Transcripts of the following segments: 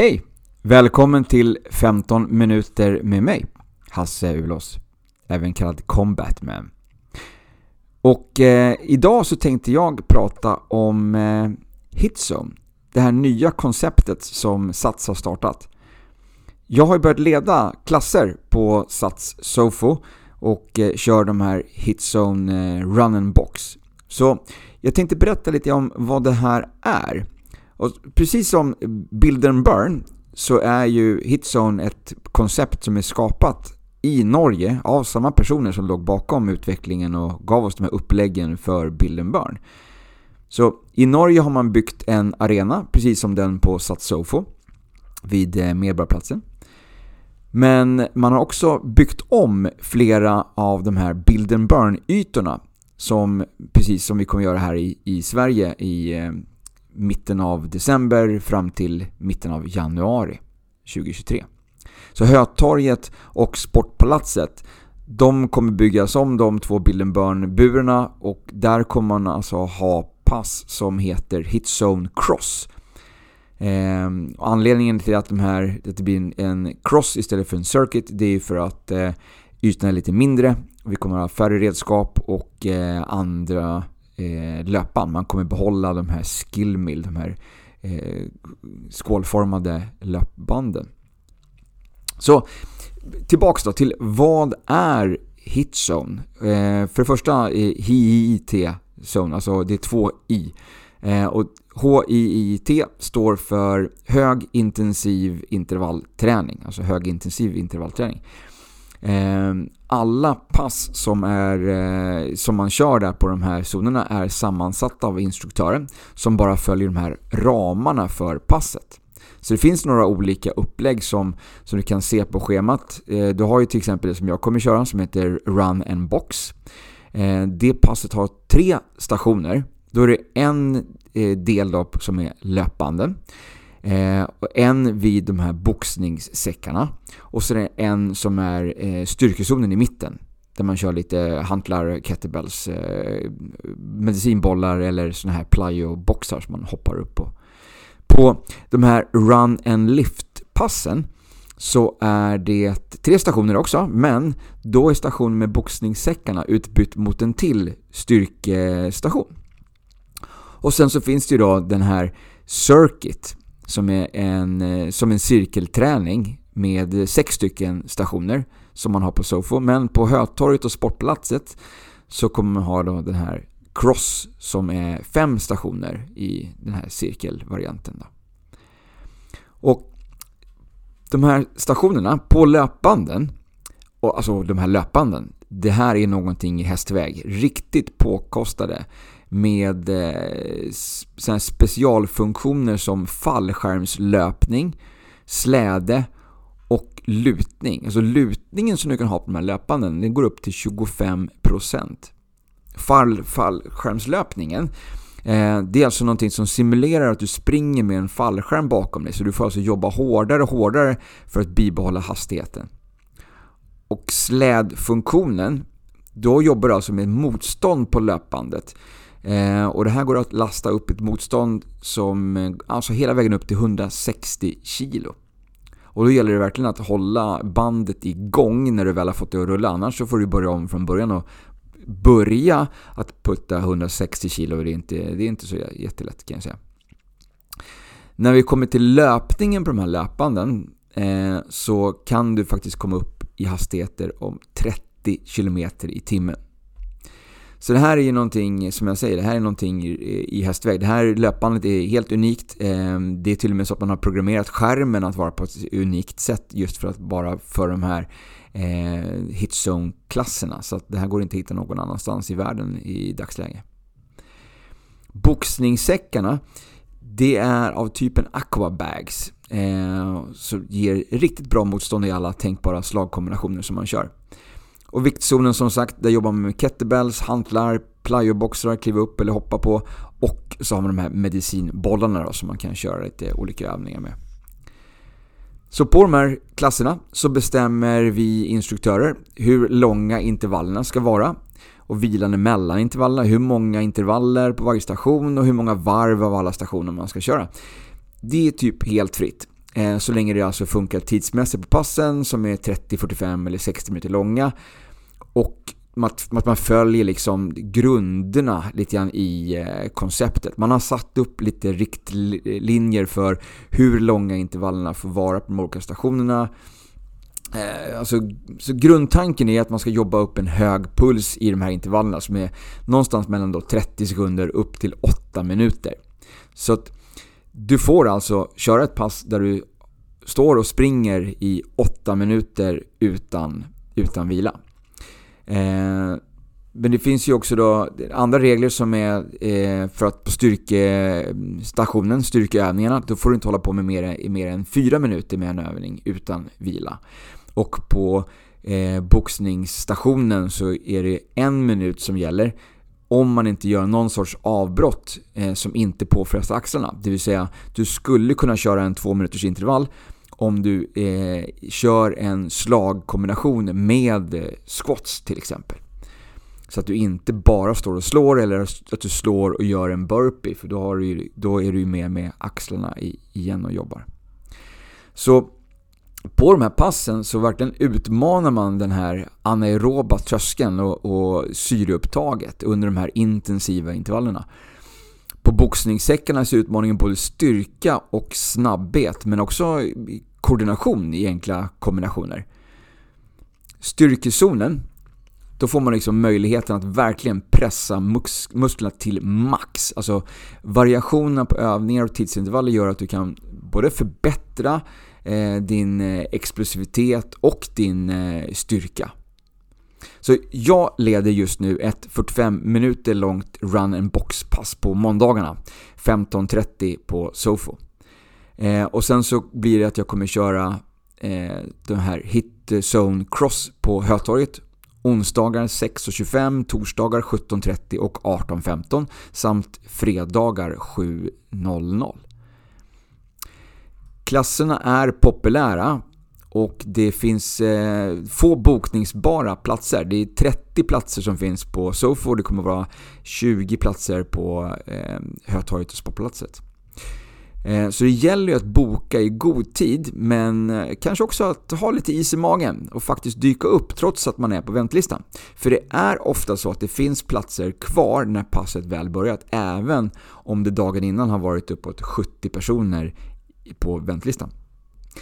Hej! Välkommen till 15 minuter med mig, Hasse Ulos, även kallad Combatman. Och eh, idag så tänkte jag prata om eh, Hitzone, det här nya konceptet som Sats har startat. Jag har ju börjat leda klasser på Sats Sofo och eh, kör de här Hitzone eh, Run and Box. Så jag tänkte berätta lite om vad det här är. Och precis som Build and Burn så är ju Hitzone ett koncept som är skapat i Norge av samma personer som låg bakom utvecklingen och gav oss de här uppläggen för Build and Burn. Så i Norge har man byggt en arena, precis som den på Satsofo vid eh, Medborgarplatsen. Men man har också byggt om flera av de här Build and Burn-ytorna som precis som vi kommer göra här i, i Sverige i eh, mitten av december fram till mitten av januari 2023. Så Hötorget och Sportpalatset de kommer byggas om de två Bildenburn-burarna och där kommer man alltså ha pass som heter Hitzone Cross. Eh, anledningen till att, de här, att det blir en, en cross istället för en circuit det är för att eh, ytorna är lite mindre. Vi kommer att ha färre redskap och eh, andra eh, löpband. Man kommer behålla de här skillmill, de här eh, skålformade löpbanden. Så tillbaks då till vad är hitzone? Eh, för det första HIIT zone, alltså det är två i. Eh, och HIIT står för hög intensiv intervallträning, alltså hög intensiv intervallträning. Ehm, alla pass som, är, eh, som man kör där på de här zonerna är sammansatta av instruktörer som bara följer de här ramarna för passet. Så det finns några olika upplägg som, som du kan se på schemat. Eh, du har ju till exempel det som jag kommer köra som heter Run and Box. Eh, det passet har tre stationer. Då är det en eh, del då som är löpande. Eh, och en vid de här boxningssäckarna. Och så är det en som är eh, styrkezonen i mitten. Där man kör lite hantlar, kettlebells, eh, medicinbollar eller såna här plyo-boxar som man hoppar upp på. På de här run and lift-passen så är det tre stationer också, men då är stationen med boxningssäckarna utbytt mot en till styrkestation. Och sen så finns det ju då den här Circuit som är en, eh, som en cirkelträning med sex stycken stationer som man har på Sofo. Men på Hötorget och Sportplatset så kommer man ha då den här Cross som är fem stationer i den här cirkelvarianten. Då. Och de här stationerna på löpbanden, och alltså de här löpbanden, det här är någonting i hästväg. Riktigt påkostade med eh, specialfunktioner som fallskärmslöpning, släde och lutning. Alltså lutningen som du kan ha på de här löpbanden, den går upp till 25%. Fall, fallskärmslöpningen eh, det är alltså någonting som simulerar att du springer med en fallskärm bakom dig. Så du får alltså jobba hårdare och hårdare för att bibehålla hastigheten. Och slädfunktionen, då jobbar du alltså med motstånd på löpbandet. Eh, och det här går att lasta upp ett motstånd som eh, alltså hela vägen upp till 160 kilo. Och då gäller det verkligen att hålla bandet igång när du väl har fått det att rulla. Annars så får du börja om från början och börja att putta 160 kilo. Det är inte, det är inte så jättelätt kan jag säga. När vi kommer till löpningen på de här löpbanden eh, så kan du faktiskt komma upp i hastigheter om 30 km i timmen. Så det här är ju någonting, som jag säger, det här är någonting i hästväg. Det här löpbandet är helt unikt. Ehm, det är till och med så att man har programmerat skärmen att vara på ett unikt sätt just för att bara för de här eh, hitzone-klasserna. Så att det här går inte att hitta någon annanstans i världen i dagsläget. Boxningssäckarna, det är av typen aquabags. Eh, så ger riktigt bra motstånd i alla tänkbara slagkombinationer som man kör. Och viktzonen som sagt, där jobbar man med kettlebells, hantlar, plyoboxar, kliva upp eller hoppa på. Och så har man de här medicinbollarna då, som man kan köra lite olika övningar med. Så på de här klasserna så bestämmer vi instruktörer hur långa intervallerna ska vara och vilan emellan intervallerna, hur många intervaller på varje station och hur många varv av alla stationer man ska köra. Det är typ helt fritt. Eh, så länge det alltså funkar tidsmässigt på passen som är 30, 45 eller 60 minuter långa. Och att man följer liksom grunderna lite grann i eh, konceptet. Man har satt upp lite riktlinjer för hur långa intervallerna får vara på de olika stationerna. Eh, alltså, så grundtanken är att man ska jobba upp en hög puls i de här intervallerna som är någonstans mellan då 30 sekunder upp till 8 minuter. Så att du får alltså köra ett pass där du står och springer i 8 minuter utan, utan vila. Eh, men det finns ju också då andra regler som är eh, för att på styrkestationen, styrkeövningarna, då får du inte hålla på med mer, mer än 4 minuter med en övning utan vila. Och på eh, boxningsstationen så är det en minut som gäller om man inte gör någon sorts avbrott eh, som inte påfrestar axlarna. Det vill säga, du skulle kunna köra en två minuters intervall om du eh, kör en slagkombination med eh, squats till exempel. Så att du inte bara står och slår eller att du slår och gör en burpee för då, har du, då är du med med axlarna i, igen och jobbar. Så på de här passen så verkligen utmanar man den här anaeroba tröskeln och, och syreupptaget under de här intensiva intervallerna. På boxningssäckarna är utmaningen både styrka och snabbhet men också koordination i enkla kombinationer. Styrkezonen, då får man liksom möjligheten att verkligen pressa mus musklerna till max. Alltså variationerna på övningar och tidsintervaller gör att du kan både förbättra Eh, din eh, explosivitet och din eh, styrka. Så jag leder just nu ett 45 minuter långt run and box pass på måndagarna 15.30 på Sofo. Och sen så blir det att jag kommer köra eh, den här Hit Zone Cross på Hötorget onsdagar 6.25, torsdagar 17.30 och 18.15 samt fredagar 7.00. Klasserna är populära och det finns eh, få bokningsbara platser. Det är 30 platser som finns på Sofo och det kommer vara 20 platser på eh, Hötorget och Sportpalatset. Eh, så det gäller ju att boka i god tid, men eh, kanske också att ha lite is i magen och faktiskt dyka upp trots att man är på väntelistan. För det är ofta så att det finns platser kvar när passet väl börjat, även om det dagen innan har varit uppåt 70 personer på väntlistan.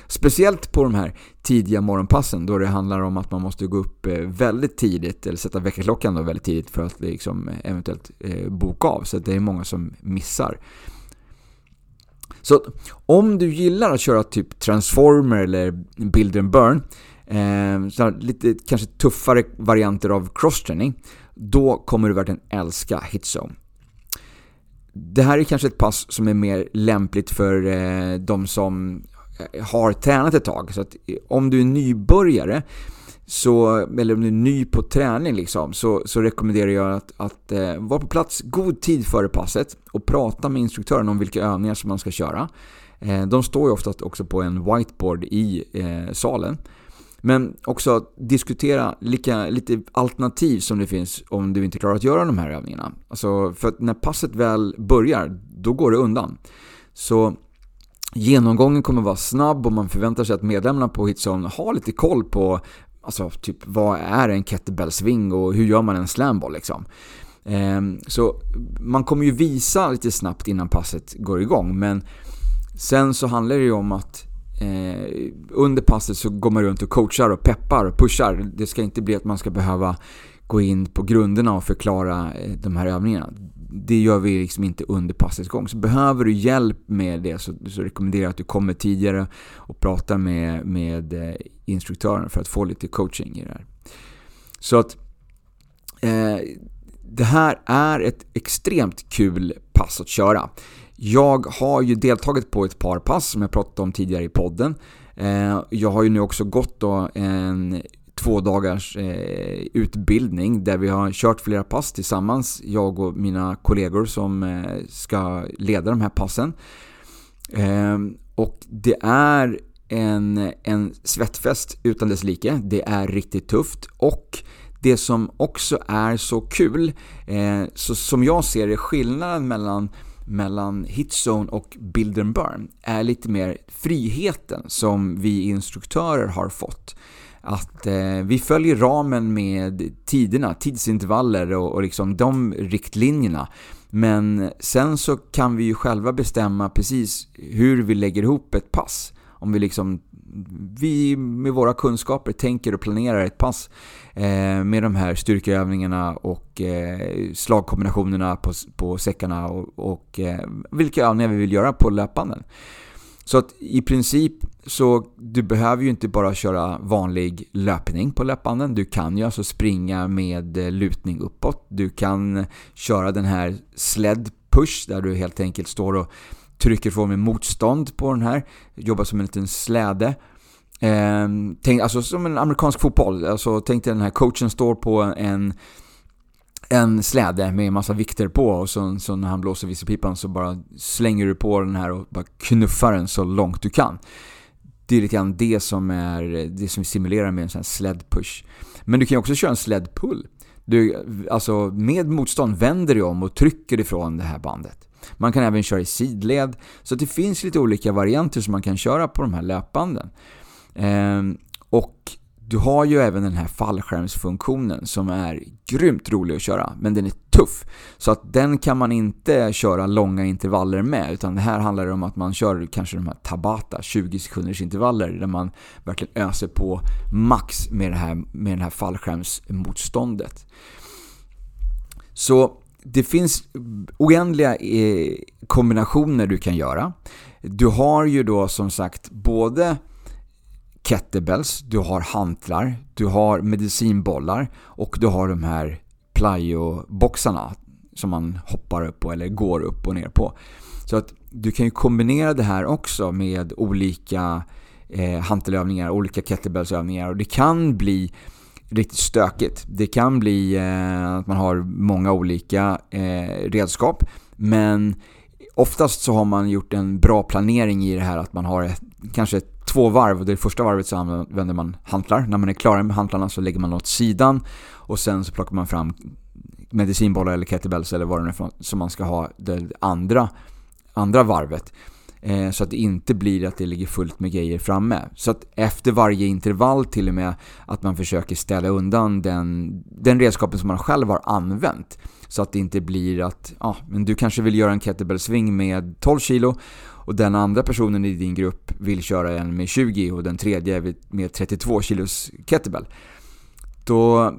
Speciellt på de här tidiga morgonpassen då det handlar om att man måste gå upp eh, väldigt tidigt eller sätta väckarklockan då väldigt tidigt för att liksom eh, eventuellt eh, boka av. Så det är många som missar. Så om du gillar att köra typ Transformer eller Build and Burn, eh, lite kanske tuffare varianter av crosstraining, då kommer du verkligen älska Hitzone. Det här är kanske ett pass som är mer lämpligt för eh, de som eh, har tränat ett tag. Så att eh, om du är nybörjare så, eller om du är ny på träning liksom, så, så rekommenderar jag att, att eh, vara på plats god tid före passet och prata med instruktören om vilka övningar som man ska köra. Eh, de står ju oftast också på en whiteboard i eh, salen. Men också diskutera lika, lite alternativ som det finns om du inte klarar att göra de här övningarna. Alltså, för att när passet väl börjar, då går det undan. Så Genomgången kommer vara snabb och man förväntar sig att medlemmarna på Hitzone har lite koll på Alltså typ vad är en kettlebell swing och hur gör man en slamball liksom. Ehm, så man kommer ju visa lite snabbt innan passet går igång men sen så handlar det ju om att eh, under passet så går man runt och coachar och peppar och pushar. Det ska inte bli att man ska behöva gå in på grunderna och förklara eh, de här övningarna. Det gör vi liksom inte under passets gång. Så behöver du hjälp med det så, så rekommenderar jag att du kommer tidigare och pratar med, med eh, instruktören för att få lite coaching i det här. Så att eh, det här är ett extremt kul pass att köra. Jag har ju deltagit på ett par pass som jag pratade om tidigare i podden. Eh, jag har ju nu också gått då en två dagars eh, utbildning där vi har kört flera pass tillsammans, jag och mina kollegor som eh, ska leda de här passen. Eh, och det är en, en svettfest utan dess like. Det är riktigt tufft och det som också är så kul, eh, så som jag ser det, skillnaden mellan mellan hitzone och build and burn är lite mer friheten som vi instruktörer har fått. Att eh, vi följer ramen med tiderna, tidsintervaller och, och liksom de riktlinjerna. Men sen så kan vi ju själva bestämma precis hur vi lägger ihop ett pass. Om vi liksom vi med våra kunskaper tänker och planerar ett pass eh, med de här styrkeövningarna och eh, slagkombinationerna på, på säckarna och, och eh, vilka övningar vi vill göra på löpbanden. Så att i princip så du behöver ju inte bara köra vanlig löpning på löpbanden. Du kan ju alltså springa med eh, lutning uppåt. Du kan köra den här sled push där du helt enkelt står och trycker ifrån med motstånd på den här. Jobbar som en liten släde. Eh, tänk, alltså som en amerikansk fotboll. Alltså, tänk dig den här coachen står på en, en släde med en massa vikter på och så, så när han blåser visselpipan så bara slänger du på den här och bara knuffar den så långt du kan. Det är lite grann det som, är, det som vi simulerar med en sån här sled push. Men du kan ju också köra en sled pull. Du, alltså med motstånd vänder du om och trycker ifrån det här bandet. Man kan även köra i sidled. Så det finns lite olika varianter som man kan köra på de här löpbanden. Ehm, och du har ju även den här fallskärmsfunktionen som är grymt rolig att köra, men den är tuff. Så att den kan man inte köra långa intervaller med, utan det här handlar om att man kör kanske de här Tabata, 20 sekunders intervaller, där man verkligen öser på max med det här, med det här fallskärmsmotståndet. Så det finns oändliga eh, kombinationer du kan göra. Du har ju då som sagt både kettlebells, du har hantlar, du har medicinbollar och du har de här plyoboxarna som man hoppar upp på eller går upp och ner på. Så att du kan ju kombinera det här också med olika eh, hantelövningar, olika kettlebellsövningar och det kan bli riktigt stökigt. Det kan bli eh, att man har många olika eh, redskap men oftast så har man gjort en bra planering i det här att man har ett, kanske två varv och det första varvet så använder man hantlar. När man är klar med hantlarna så lägger man åt sidan och sen så plockar man fram medicinbollar eller kettlebells eller vad det nu är som man ska ha det andra, andra varvet. Eh, så att det inte blir att det ligger fullt med grejer framme. Så att efter varje intervall till och med att man försöker ställa undan den, den redskapen som man själv har använt. Så att det inte blir att ja, men du kanske vill göra en kettlebell-sving med 12 kilo och den andra personen i din grupp vill köra en med 20 och den tredje med 32 kilos kettlebell. Då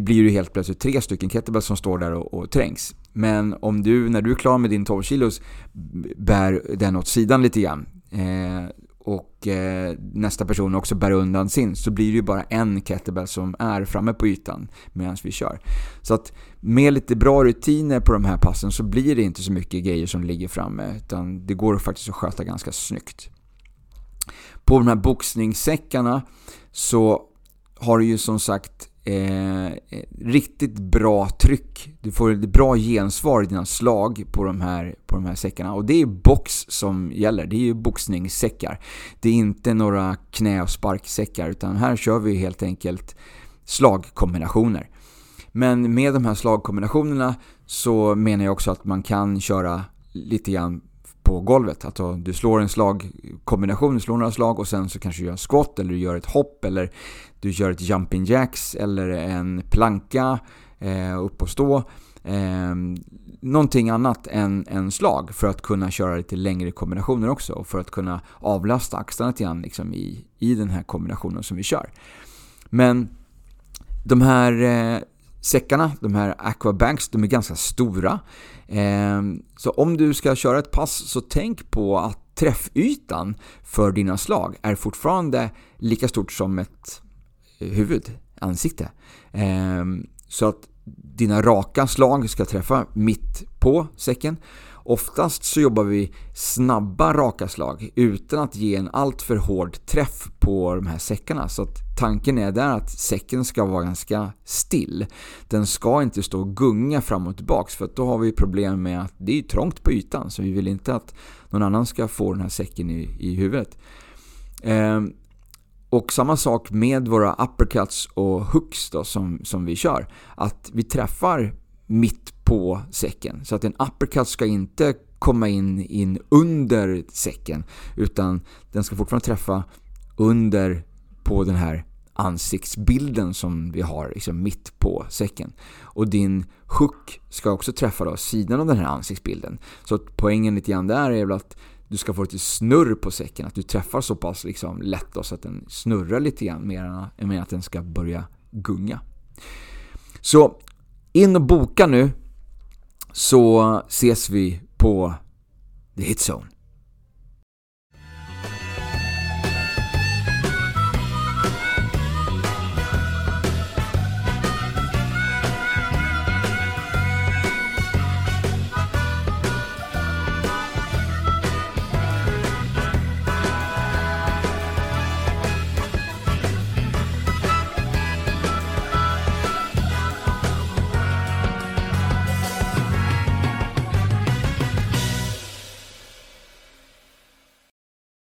blir det helt plötsligt tre stycken kettlebells som står där och, och trängs. Men om du, när du är klar med din 12 kilos, bär den åt sidan lite grann eh, och eh, nästa person också bär undan sin så blir det ju bara en kettlebell som är framme på ytan medan vi kör. Så att med lite bra rutiner på de här passen så blir det inte så mycket grejer som ligger framme utan det går faktiskt att sköta ganska snyggt. På de här boxningssäckarna så har du ju som sagt eh, eh, riktigt bra tryck. Du får ett bra gensvar i dina slag på de, här, på de här säckarna. Och det är box som gäller. Det är ju boxningssäckar. Det är inte några knä och sparksäckar utan här kör vi helt enkelt slagkombinationer. Men med de här slagkombinationerna så menar jag också att man kan köra lite grann på golvet. Alltså du slår en slagkombination, du slår några slag och sen så kanske du gör en squat eller du gör ett hopp eller du gör ett jumping jacks eller en planka eh, upp och stå. Eh, någonting annat än, än slag för att kunna köra lite längre kombinationer också och för att kunna avlasta axlarna lite grann liksom i, i den här kombinationen som vi kör. Men de här eh, säckarna, de här aquabanks, de är ganska stora. Ehm, så om du ska köra ett pass så tänk på att träffytan för dina slag är fortfarande lika stort som ett huvud, ansikte. Ehm, så att dina raka slag ska träffa mitt på säcken Oftast så jobbar vi snabba raka slag utan att ge en alltför hård träff på de här säckarna. Så att tanken är där att säcken ska vara ganska still. Den ska inte stå och gunga fram och tillbaks för då har vi problem med att det är trångt på ytan så vi vill inte att någon annan ska få den här säcken i, i huvudet. Ehm, och samma sak med våra uppercuts och hooks då, som, som vi kör. Att vi träffar mitt på säcken. Så att en uppercut ska inte komma in, in under säcken utan den ska fortfarande träffa under på den här ansiktsbilden som vi har liksom mitt på säcken. Och din hook ska också träffa då sidan av den här ansiktsbilden. Så att poängen lite grann där är väl att du ska få lite snurr på säcken. Att du träffar så pass liksom lätt då, så att den snurrar lite grann mer än att den ska börja gunga. Så in och boka nu så ses vi på The Hit Zone.